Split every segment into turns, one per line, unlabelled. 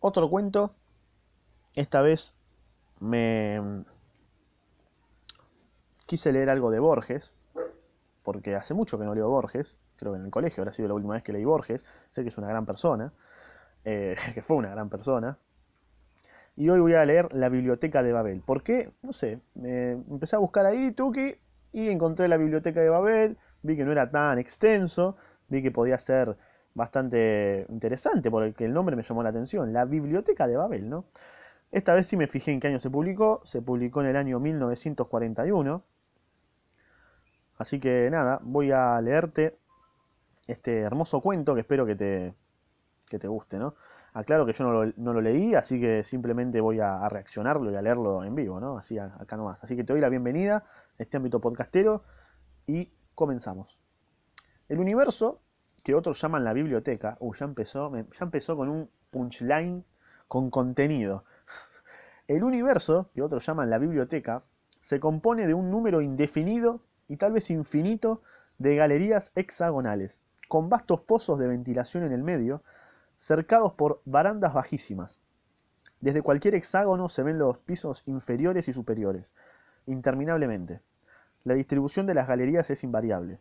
Otro cuento. Esta vez me quise leer algo de Borges, porque hace mucho que no leo Borges, creo que en el colegio habrá sido la última vez que leí Borges, sé que es una gran persona, eh, que fue una gran persona, y hoy voy a leer La Biblioteca de Babel. ¿Por qué? No sé, empecé a buscar ahí, Tuki, y encontré la Biblioteca de Babel, vi que no era tan extenso, vi que podía ser bastante interesante, porque el nombre me llamó la atención, La Biblioteca de Babel, ¿no? Esta vez sí me fijé en qué año se publicó, se publicó en el año 1941, así que nada, voy a leerte este hermoso cuento que espero que te, que te guste, ¿no? Aclaro que yo no lo, no lo leí, así que simplemente voy a, a, reaccionarlo y a leerlo en vivo, ¿no? Así acá nomás. Así que te doy la bienvenida a este ámbito podcastero y comenzamos. El universo, que otros llaman la biblioteca, uh, ya empezó, ya empezó con un punchline con contenido. El universo, que otros llaman la biblioteca, se compone de un número indefinido y tal vez infinito de galerías hexagonales, con vastos pozos de ventilación en el medio, cercados por barandas bajísimas. Desde cualquier hexágono se ven los pisos inferiores y superiores, interminablemente. La distribución de las galerías es invariable.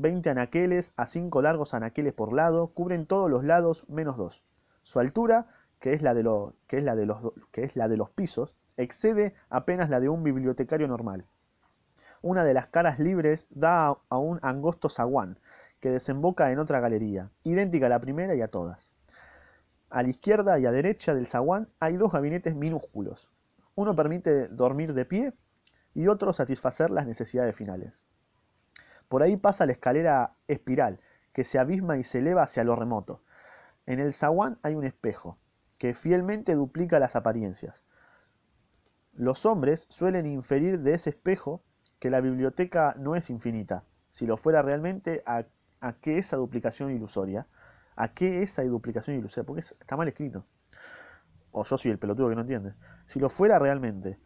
20 anaqueles a 5 largos anaqueles por lado cubren todos los lados menos 2. Su altura, que es, la de que, es la de los, que es la de los pisos, excede apenas la de un bibliotecario normal. Una de las caras libres da a un angosto zaguán, que desemboca en otra galería, idéntica a la primera y a todas. A la izquierda y a derecha del zaguán hay dos gabinetes minúsculos. Uno permite dormir de pie y otro satisfacer las necesidades finales. Por ahí pasa la escalera espiral, que se abisma y se eleva hacia lo remoto. En el zaguán hay un espejo, que fielmente duplica las apariencias. Los hombres suelen inferir de ese espejo que la biblioteca no es infinita. Si lo fuera realmente, ¿a, a qué esa duplicación ilusoria? ¿A qué esa duplicación ilusoria? Porque está mal escrito. O yo soy el pelotudo que no entiende. Si lo fuera realmente,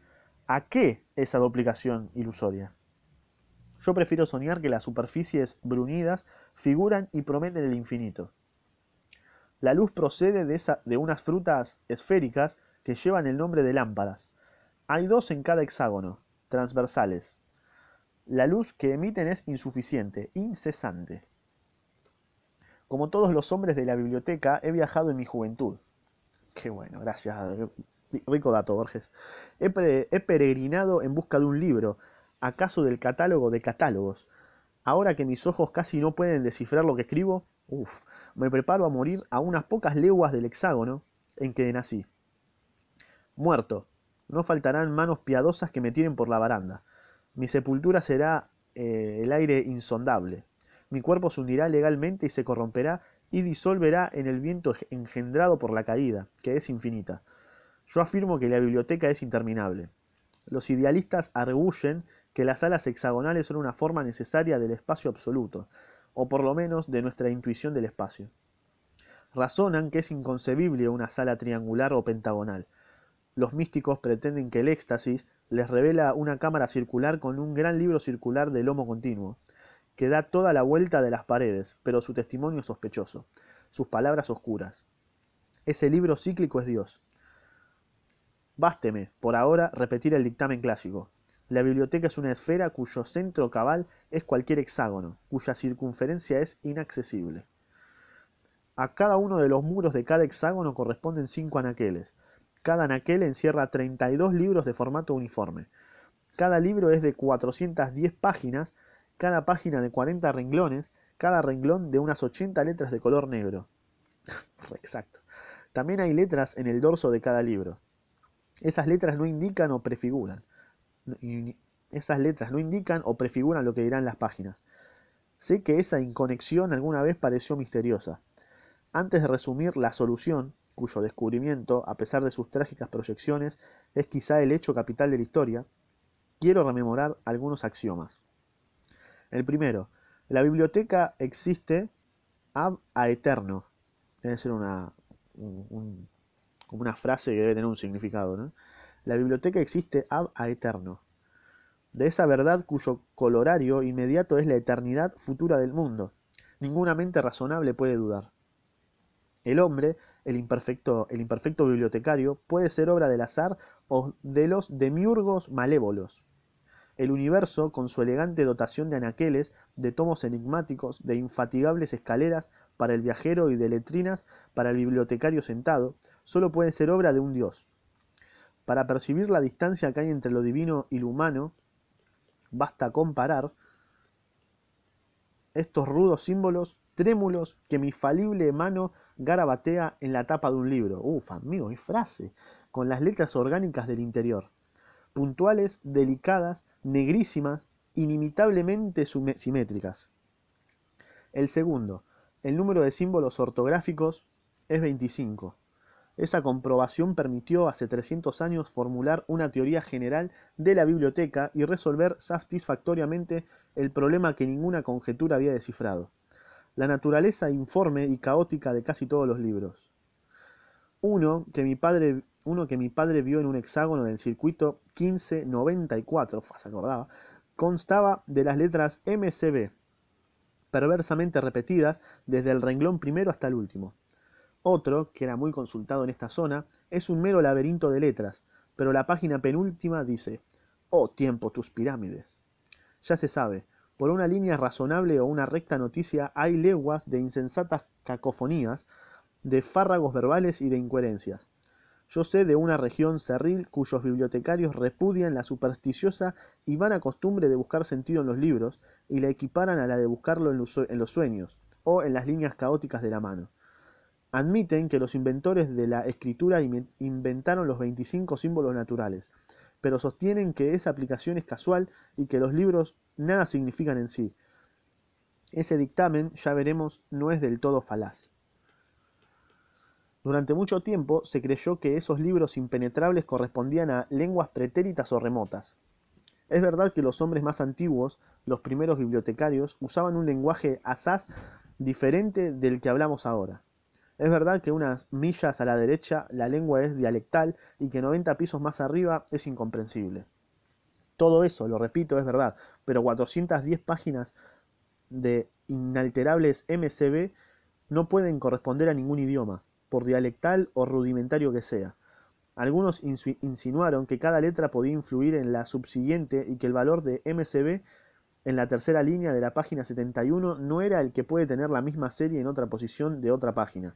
¿a qué esa duplicación ilusoria? Yo prefiero soñar que las superficies brunidas figuran y prometen el infinito. La luz procede de, esa, de unas frutas esféricas que llevan el nombre de lámparas. Hay dos en cada hexágono, transversales. La luz que emiten es insuficiente, incesante. Como todos los hombres de la biblioteca, he viajado en mi juventud. Qué bueno, gracias. Rico dato, Borges. He, peregrinado en busca de un libro, acaso del catálogo de catálogos. Ahora que mis ojos casi no pueden descifrar lo que escribo, uff, me preparo a morir a unas pocas leguas del hexágono en que nací. Muerto, no faltarán manos piadosas que me tiren por la baranda. Mi sepultura será eh, el aire insondable. Mi cuerpo se hundirá legalmente y se corromperá y disolverá en el viento engendrado por la caída, que es infinita. Yo afirmo que la biblioteca es interminable. Los idealistas arguyen que las alas hexagonales son una forma necesaria del espacio absoluto, o por lo menos de nuestra intuición del espacio. Razonan que es inconcebible una sala triangular o pentagonal. Los místicos pretenden que el éxtasis les revela una cámara circular con un gran libro circular de lomo continuo, que da toda la vuelta de las paredes, pero su testimonio es sospechoso, sus palabras oscuras. Ese libro cíclico es Dios. Básteme, por ahora, repetir el dictamen clásico. La biblioteca es una esfera cuyo centro cabal es cualquier hexágono, cuya circunferencia es inaccesible. A cada uno de los muros de cada hexágono corresponden cinco anaqueles. Cada anaquel encierra 32 libros de formato uniforme. Cada libro es de 410 páginas, cada página de 40 renglones, cada renglón de unas 80 letras de color negro. Exacto. También hay letras en el dorso de cada libro. Esas letras no indican o prefiguran. Esas letras no indican o prefiguran lo que dirán las páginas. Sé que esa inconexión alguna vez pareció misteriosa. Antes de resumir la solución, cuyo descubrimiento, a pesar de sus trágicas proyecciones, es quizá el hecho capital de la historia, quiero rememorar algunos axiomas. El primero, la biblioteca existe ab a eterno. Debe ser una, un, como una frase que debe tener un significado. ¿no? La biblioteca existe ab a eterno. De esa verdad cuyo colorario inmediato es la eternidad futura del mundo. Ninguna mente razonable puede dudar. El hombre, el imperfecto, el imperfecto bibliotecario, puede ser obra del azar o de los demiurgos malévolos. El universo, con su elegante dotación de anaqueles, de tomos enigmáticos, de infatigables escaleras para el viajero y de letrinas para el bibliotecario sentado, solo puede ser obra de un Dios. Para percibir la distancia que hay entre lo divino y lo humano, basta comparar estos rudos símbolos trémulos que mi falible mano garabatea en la tapa de un libro. Uf, amigo, mi frase. Con las letras orgánicas del interior. Puntuales, delicadas, negrísimas, inimitablemente simétricas. El segundo, el número de símbolos ortográficos es 25. Esa comprobación permitió hace 300 años formular una teoría general de la biblioteca y resolver satisfactoriamente el problema que ninguna conjetura había descifrado. La naturaleza informe y caótica de casi todos los libros. Uno que mi padre, uno que mi padre vio en un hexágono del circuito 1594, se acordaba, constaba de las letras MCB, perversamente repetidas desde el renglón primero hasta el último. Otro, que era muy consultado en esta zona, es un mero laberinto de letras, pero la página penúltima dice, Oh tiempo tus pirámides. Ya se sabe, por una línea razonable o una recta noticia hay leguas de insensatas cacofonías, de fárragos verbales y de incoherencias. Yo sé de una región cerril cuyos bibliotecarios repudian la supersticiosa y vana costumbre de buscar sentido en los libros y la equiparan a la de buscarlo en los sueños o en las líneas caóticas de la mano. Admiten que los inventores de la escritura inventaron los 25 símbolos naturales, pero sostienen que esa aplicación es casual y que los libros nada significan en sí. Ese dictamen, ya veremos, no es del todo falaz. Durante mucho tiempo se creyó que esos libros impenetrables correspondían a lenguas pretéritas o remotas. Es verdad que los hombres más antiguos, los primeros bibliotecarios, usaban un lenguaje asaz diferente del que hablamos ahora. Es verdad que unas millas a la derecha la lengua es dialectal y que 90 pisos más arriba es incomprensible. Todo eso, lo repito, es verdad, pero 410 páginas de inalterables MCB no pueden corresponder a ningún idioma, por dialectal o rudimentario que sea. Algunos insinuaron que cada letra podía influir en la subsiguiente y que el valor de MCB en la tercera línea de la página 71 no era el que puede tener la misma serie en otra posición de otra página.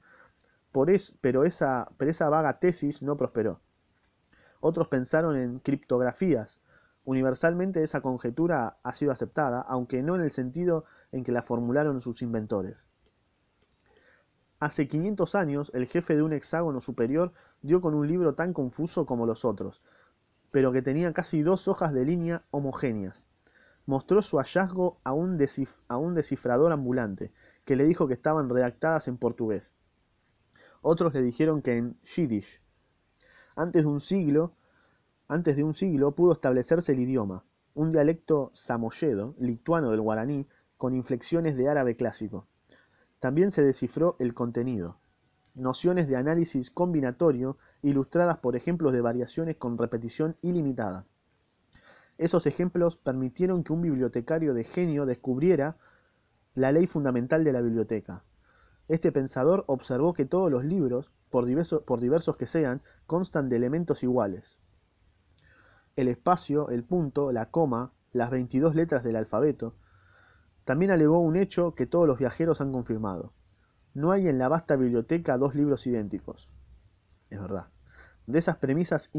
Por pero, esa, pero esa vaga tesis no prosperó. Otros pensaron en criptografías. Universalmente esa conjetura ha sido aceptada, aunque no en el sentido en que la formularon sus inventores. Hace 500 años el jefe de un hexágono superior dio con un libro tan confuso como los otros, pero que tenía casi dos hojas de línea homogéneas mostró su hallazgo a un, descifrador ambulante, que le dijo que estaban redactadas en portugués. Otros le dijeron que en yiddish. Antes de un siglo, antes de un siglo pudo establecerse el idioma, un dialecto samoyedo, lituano del guaraní, con inflexiones de árabe clásico. También se descifró el contenido, nociones de análisis combinatorio ilustradas por ejemplos de variaciones con repetición ilimitada. Esos ejemplos permitieron que un bibliotecario de genio descubriera la ley fundamental de la biblioteca. Este pensador observó que todos los libros, por, diversos que sean, constan de elementos iguales. El espacio, el punto, la coma, las 22 letras del alfabeto. También alegó un hecho que todos los viajeros han confirmado. No hay en la vasta biblioteca dos libros idénticos. Es verdad. De esas premisas,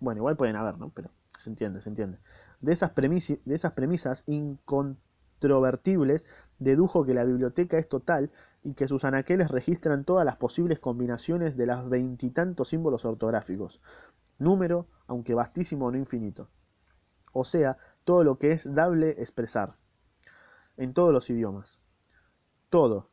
bueno, igual pueden haber, ¿no? Pero se entiende, se entiende. De esas, de esas premisas incontrovertibles dedujo que la biblioteca es total y que sus anaqueles registran todas las posibles combinaciones de las veintitantos símbolos ortográficos, número, aunque vastísimo no infinito. O sea, todo lo que es dable expresar, en todos los idiomas. Todo,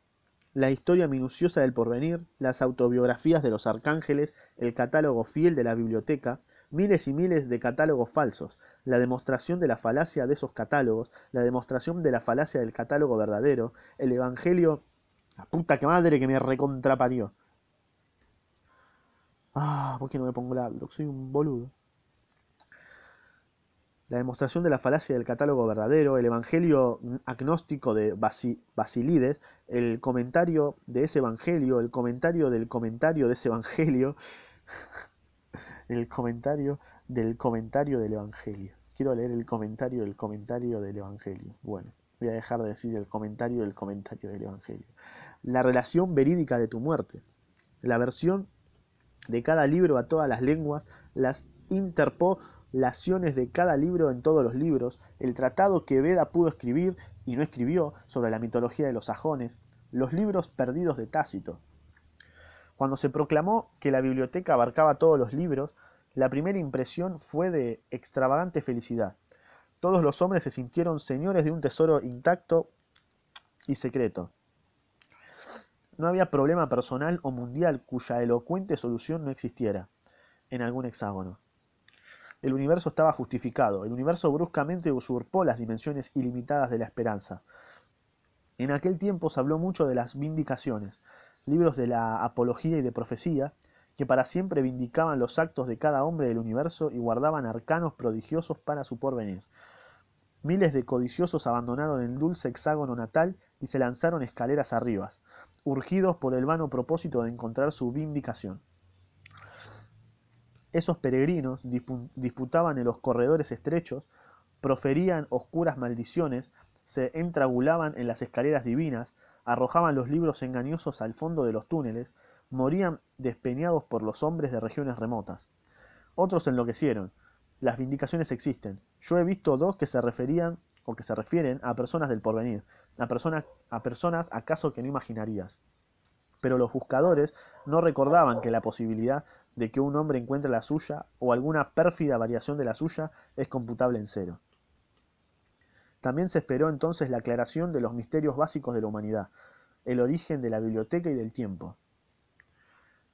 la historia minuciosa del porvenir, las autobiografías de los arcángeles, el catálogo fiel de la biblioteca, miles y miles de catálogos falsos, la demostración de la falacia de esos catálogos, la demostración de la falacia del catálogo verdadero, el Evangelio... La puta que madre que me recontraparió. Ah, ¿por qué no me pongo la Soy un boludo. la demostración de la falacia del catálogo verdadero, el evangelio agnóstico de Basilides, el comentario de ese evangelio, el comentario del comentario de ese evangelio, el comentario del comentario del evangelio. Quiero leer el comentario del comentario del evangelio. Bueno, voy a dejar de decir el comentario del comentario del evangelio. La relación verídica de tu muerte, la versión de cada libro a todas las lenguas, las interpo laciones de cada libro en todos los libros, el tratado que Veda pudo escribir y no escribió sobre la mitología de los sajones, los libros perdidos de Tácito. Cuando se proclamó que la biblioteca abarcaba todos los libros, la primera impresión fue de extravagante felicidad. Todos los hombres se sintieron señores de un tesoro intacto y secreto. No había problema personal o mundial cuya elocuente solución no existiera en algún hexágono el universo estaba justificado. El universo bruscamente usurpó las dimensiones ilimitadas de la esperanza. En aquel tiempo se habló mucho de las vindicaciones, libros de la apología y de profecía, que para siempre vindicaban los actos de cada hombre del universo y guardaban arcanos prodigiosos para su porvenir. Miles de codiciosos abandonaron el dulce hexágono natal y se lanzaron escaleras arriba, urgidos por el vano propósito de encontrar su vindicación. Esos peregrinos disputaban en los corredores estrechos, proferían oscuras maldiciones, se entragulaban en las escaleras divinas, arrojaban los libros engañosos al fondo de los túneles, morían despeñados por los hombres de regiones remotas. Otros enloquecieron. Las vindicaciones existen. Yo he visto dos que se referían o que se refieren a personas del porvenir, a, personas, a personas acaso que no imaginarías. Pero los buscadores no recordaban que la posibilidad de que un hombre encuentre la suya o alguna pérfida variación de la suya es computable en cero. También se esperó entonces la aclaración de los misterios básicos de la humanidad, el origen de la biblioteca y del tiempo.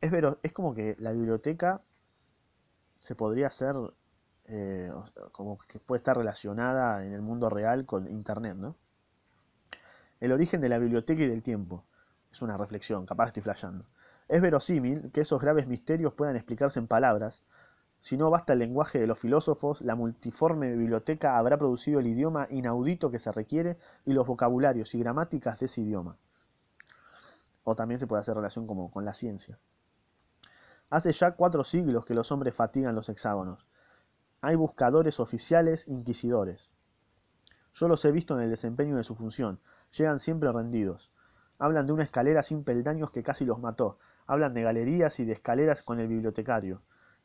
Es, es como que la biblioteca se podría hacer, eh, como que puede estar relacionada en el mundo real con Internet, ¿no? El origen de la biblioteca y del tiempo. Es una reflexión, capaz estoy flasheando. Es verosímil que esos graves misterios puedan explicarse en palabras. Si no basta el lenguaje de los filósofos, la multiforme biblioteca habrá producido el idioma inaudito que se requiere y los vocabularios y gramáticas de ese idioma. O también se puede hacer relación como con la ciencia. Hace ya cuatro siglos que los hombres fatigan los hexágonos. Hay buscadores oficiales, inquisidores. Yo los he visto en el desempeño de su función. Llegan siempre rendidos. Hablan de una escalera sin peldaños que casi los mató, hablan de galerías y de escaleras con el bibliotecario.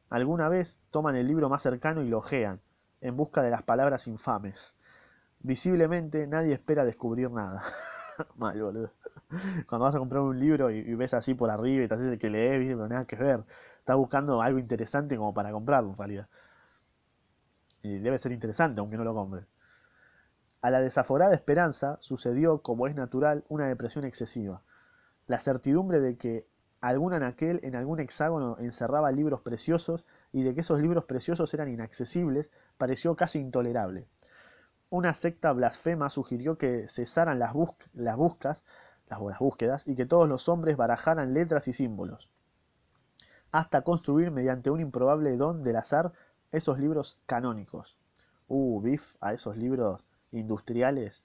Alguna vez toman el libro más cercano y lo ojean, en busca de las palabras infames. Visiblemente nadie espera descubrir nada. Mal, boludo. Cuando vas a comprar un libro y, ves así por arriba y te haces que lees, pero nada que ver. Estás buscando algo interesante como para comprarlo en realidad. Y debe ser interesante aunque no lo compre. A la desaforada esperanza sucedió, como es natural, una depresión excesiva. La certidumbre de que algún anaquel en algún hexágono encerraba libros preciosos y de que esos libros preciosos eran inaccesibles pareció casi intolerable. Una secta blasfema sugirió que cesaran las, las buscas, las, las búsquedas, y que todos los hombres barajaran letras y símbolos, hasta construir mediante un improbable don del azar esos libros canónicos. Uh, bif a esos libros industriales,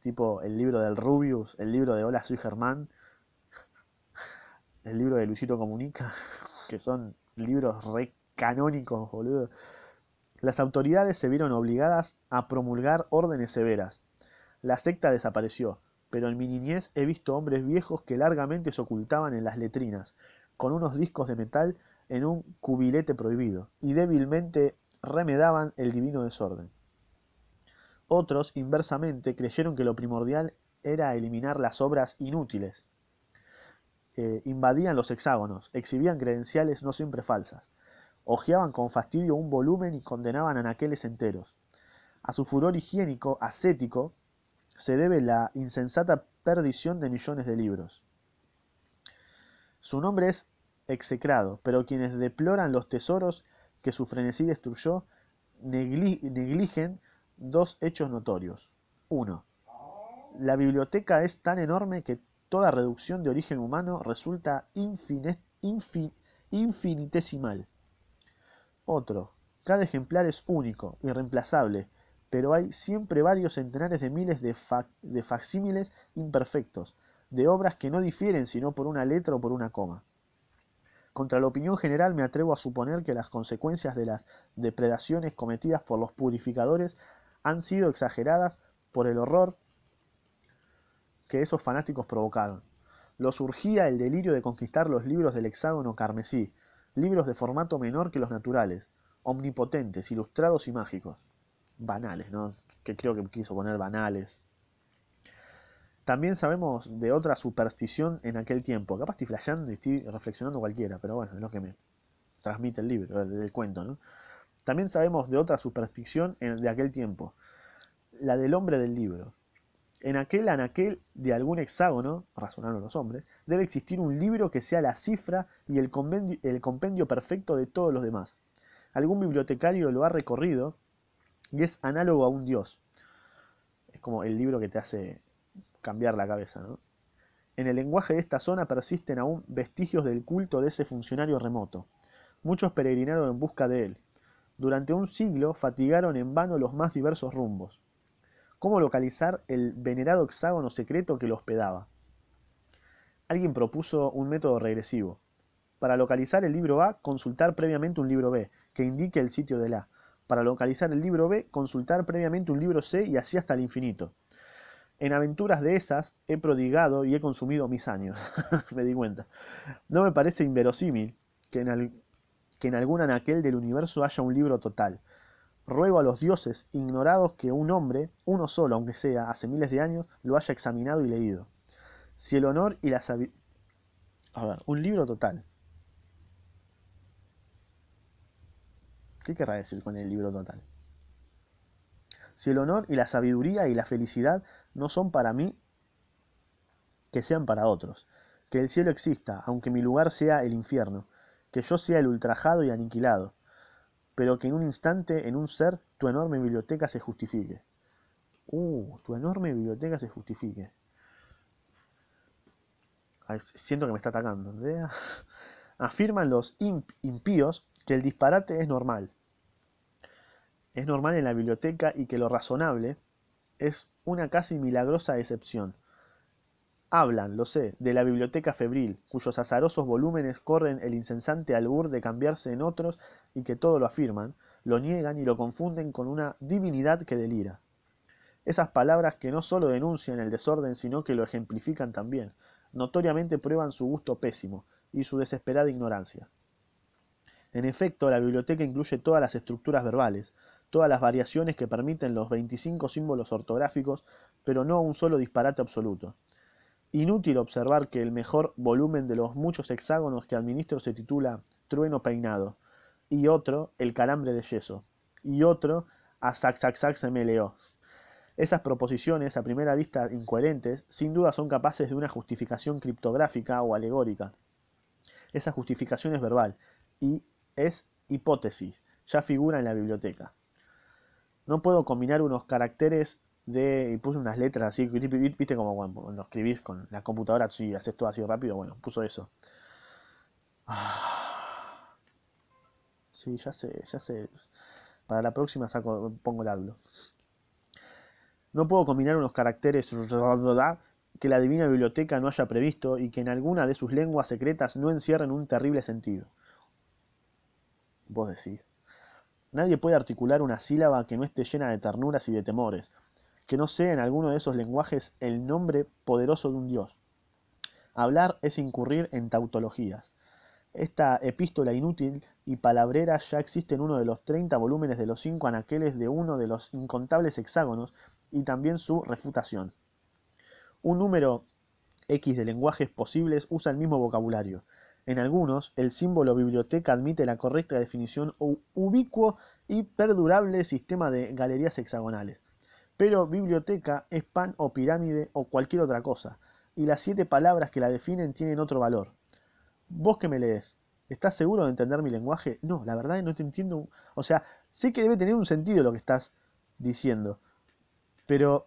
tipo el libro del Rubius, el libro de Hola, soy Germán, el libro de Luisito Comunica, que son libros re canónicos, boludo. Las autoridades se vieron obligadas a promulgar órdenes severas. La secta desapareció, pero en mi niñez he visto hombres viejos que largamente se ocultaban en las letrinas, con unos discos de metal en un cubilete prohibido, y débilmente remedaban el divino desorden. Otros, inversamente, creyeron que lo primordial era eliminar las obras inútiles, eh, invadían los hexágonos, exhibían credenciales no siempre falsas, hojeaban con fastidio un volumen y condenaban anaqueles enteros. A su furor higiénico, ascético, se debe la insensata perdición de millones de libros. Su nombre es execrado, pero quienes deploran los tesoros que su frenesí destruyó negligen dos hechos notorios. 1. La biblioteca es tan enorme que toda reducción de origen humano resulta infinitesimal. Otro, Cada ejemplar es único, irreemplazable, pero hay siempre varios centenares de miles de, facsímiles imperfectos, de obras que no difieren sino por una letra o por una coma. Contra la opinión general me atrevo a suponer que las consecuencias de las depredaciones cometidas por los purificadores han sido exageradas por el horror que esos fanáticos provocaron. Los urgía el delirio de conquistar los libros del hexágono carmesí, libros de formato menor que los naturales, omnipotentes, ilustrados y mágicos. Banales, ¿no? Que creo que quiso poner banales. También sabemos de otra superstición en aquel tiempo. Capaz estoy flasheando y estoy reflexionando cualquiera, pero bueno, es lo que me transmite el libro, el, cuento, ¿no? También sabemos de otra superstición de aquel tiempo, la del hombre del libro. En aquel anaquel de algún hexágono, razonaron los hombres, debe existir un libro que sea la cifra y el compendio, el compendio perfecto de todos los demás. Algún bibliotecario lo ha recorrido y es análogo a un dios. Es como el libro que te hace cambiar la cabeza. ¿no? En el lenguaje de esta zona persisten aún vestigios del culto de ese funcionario remoto. Muchos peregrinaron en busca de él. Durante un siglo fatigaron en vano los más diversos rumbos cómo localizar el venerado hexágono secreto que lo hospedaba. Alguien propuso un método regresivo. Para localizar el libro A, consultar previamente un libro B, que indique el sitio del A. Para localizar el libro B, consultar previamente un libro C y así hasta el infinito. En aventuras de esas he prodigado y he consumido mis años. me di cuenta. No me parece inverosímil que en, que en algún del universo haya un libro total, Ruego a los dioses ignorados que un hombre, uno solo aunque sea, hace miles de años, lo haya examinado y leído. Si el honor y la sabiduría... A ver, un libro total. ¿Qué querrá decir con el libro total? Si el honor y la sabiduría y la felicidad no son para mí, que sean para otros. Que el cielo exista, aunque mi lugar sea el infierno. Que yo sea el ultrajado y aniquilado pero que en un instante, en un ser, tu enorme biblioteca se justifique. Uh, tu enorme biblioteca se justifique. siento que me está atacando. Afirman los impíos que el disparate es normal. Es normal en la biblioteca y que lo razonable es una casi milagrosa excepción. Hablan, lo sé, de la biblioteca febril, cuyos azarosos volúmenes corren el incesante albur de cambiarse en otros y que todo lo afirman, lo niegan y lo confunden con una divinidad que delira. Esas palabras que no sólo denuncian el desorden, sino que lo ejemplifican también, notoriamente prueban su gusto pésimo y su desesperada ignorancia. En efecto, la biblioteca incluye todas las estructuras verbales, todas las variaciones que permiten los 25 símbolos ortográficos, pero no un solo disparate absoluto. Inútil observar que el mejor volumen de los muchos hexágonos que administro se titula Trueno peinado, y otro El calambre de yeso, y otro A sac sac sac se me. Esas proposiciones, a primera vista incoherentes, sin duda son capaces de una justificación criptográfica o alegórica. Esa justificación es verbal y es hipótesis, ya figura en la biblioteca. No puedo combinar unos caracteres de, y puse unas letras así, viste como cuando, escribís con la computadora, si haces todo así rápido, bueno, puso eso. Ah. Sí, ya sé, ya sé. Para la próxima saco, pongo el hablo. No puedo combinar unos caracteres que la divina biblioteca no haya previsto y que en alguna de sus lenguas secretas no encierren un terrible sentido. Vos decís. Nadie puede articular una sílaba que no esté llena de ternuras y de temores, que no sea en alguno de esos lenguajes el nombre poderoso de un dios. Hablar es incurrir en tautologías. Esta epístola inútil y palabrera ya existe en uno de los 30 volúmenes de los cinco anaqueles de uno de los incontables hexágonos y también su refutación. Un número X de lenguajes posibles usa el mismo vocabulario. En algunos, el símbolo biblioteca admite la correcta definición ubicuo y perdurable sistema de galerías hexagonales. Pero biblioteca es pan o pirámide o cualquier otra cosa, y las siete palabras que la definen tienen otro valor. Vos que me lees, ¿estás seguro de entender mi lenguaje? No, la verdad no te entiendo. O sea, sé que debe tener un sentido lo que estás diciendo, pero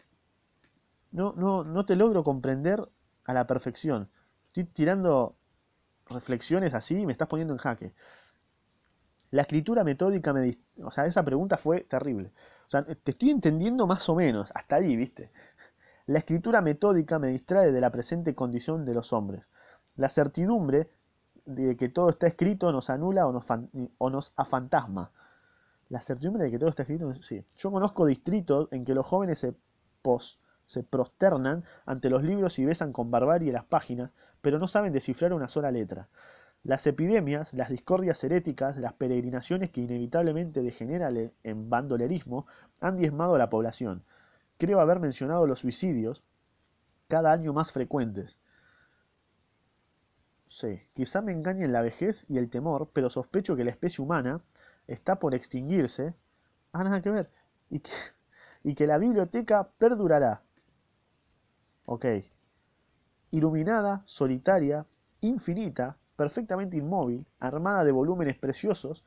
no, no, no te logro comprender a la perfección. Estoy tirando reflexiones así y me estás poniendo en jaque. La escritura metódica me... O sea, esa pregunta fue terrible. Te estoy entendiendo más o menos, hasta ahí, ¿viste? La escritura metódica me distrae de la presente condición de los hombres. La certidumbre de que todo está escrito nos anula o nos, o nos afantasma. La certidumbre de que todo está escrito, sí. Yo conozco distritos en que los jóvenes se, pos, se prosternan ante los libros y besan con barbarie las páginas, pero no saben descifrar una sola letra. Las epidemias, las discordias heréticas, las peregrinaciones que inevitablemente degeneran en bandolerismo han diezmado a la población. Creo haber mencionado los suicidios, cada año más frecuentes. Sí, quizá me engañen la vejez y el temor, pero sospecho que la especie humana está por extinguirse. Ah, nada que ver. Y que, y que la biblioteca perdurará. Ok. Iluminada, solitaria, infinita, perfectamente inmóvil, armada de volúmenes preciosos,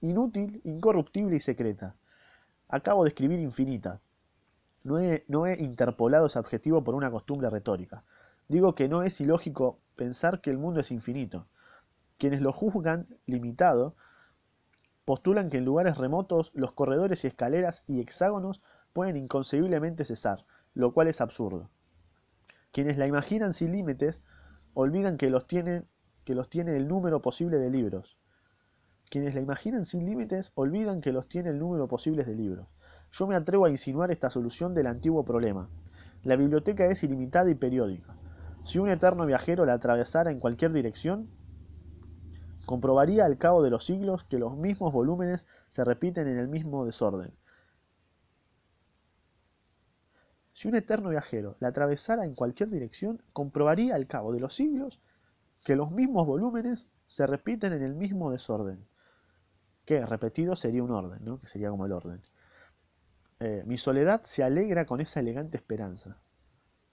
inútil, incorruptible y secreta. Acabo de escribir infinita. No he, interpolado ese adjetivo por una costumbre retórica. Digo que no es ilógico pensar que el mundo es infinito. Quienes lo juzgan limitado postulan que en lugares remotos los corredores y escaleras y hexágonos pueden inconcebiblemente cesar, lo cual es absurdo. Quienes la imaginan sin límites olvidan que los tiene, que los tiene el número posible de libros. Quienes la imaginan sin límites olvidan que los tiene el número posible de libros. Yo me atrevo a insinuar esta solución del antiguo problema. La biblioteca es ilimitada y periódica. Si un eterno viajero la atravesara en cualquier dirección, comprobaría al cabo de los siglos que los mismos volúmenes se repiten en el mismo desorden. Si un eterno viajero la atravesara en cualquier dirección, comprobaría al cabo de los siglos que los mismos volúmenes se repiten en el mismo desorden. Que repetido sería un orden, ¿no? que sería como el orden. Eh, mi soledad se alegra con esa elegante esperanza.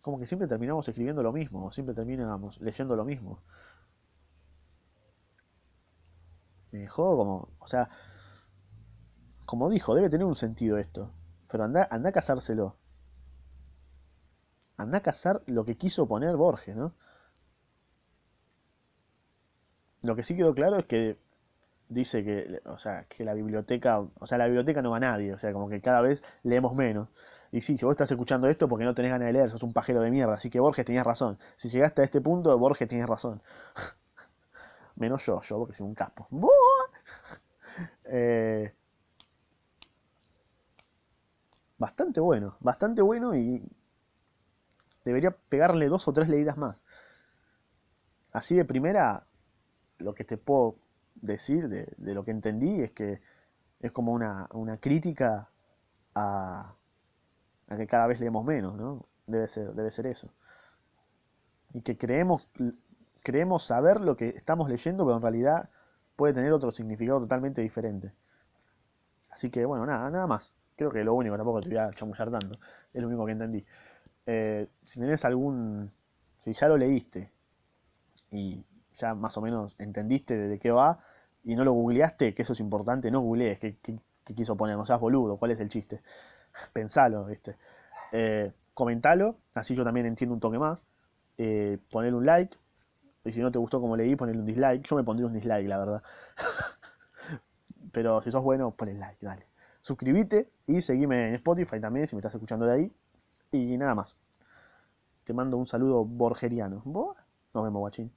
Como que siempre terminamos escribiendo lo mismo, o siempre terminamos leyendo lo mismo. Me dejó como, o sea, como dijo, debe tener un sentido esto. Pero anda, anda a casárselo. Anda a cazar lo que quiso poner Borges, ¿no? Lo que sí quedó claro es que dice que, o sea, que la biblioteca, o sea, la biblioteca no va a nadie, o sea, como que cada vez leemos menos. Y sí, si vos estás escuchando esto porque no tenés ganas de leer, sos un pajero de mierda, así que Borges tenías razón. Si llegaste a este punto, Borges tenías razón. Menos yo, yo porque soy un capo. Eh, bastante bueno, bastante bueno y debería pegarle dos o tres leídas más. Así de primera, lo que te puedo decir de, lo que entendí es que es como una, crítica a, a, que cada vez leemos menos, ¿no? Debe ser, debe ser eso. Y que creemos, creemos saber lo que estamos leyendo, pero en realidad puede tener otro significado totalmente diferente. Así que bueno, nada, nada más. Creo que lo único, tampoco te voy a chamullar tanto, es lo único que entendí. Eh, si tenés algún, si ya lo leíste y ya más o menos entendiste de qué va y no lo googleaste, que eso es importante, no googlees qué, quiso poner, no seas boludo, cuál es el chiste. Pensalo, ¿viste? Eh, comentalo, así yo también entiendo un toque más. Eh, poner un like, y si no te gustó como leí, ponerle un dislike. Yo me pondría un dislike, la verdad. Pero si sos bueno, ponle like, dale. Suscríbete y seguime en Spotify también si me estás escuchando de ahí. Y nada más. Te mando un saludo borgeriano. Nos vemos, guachín.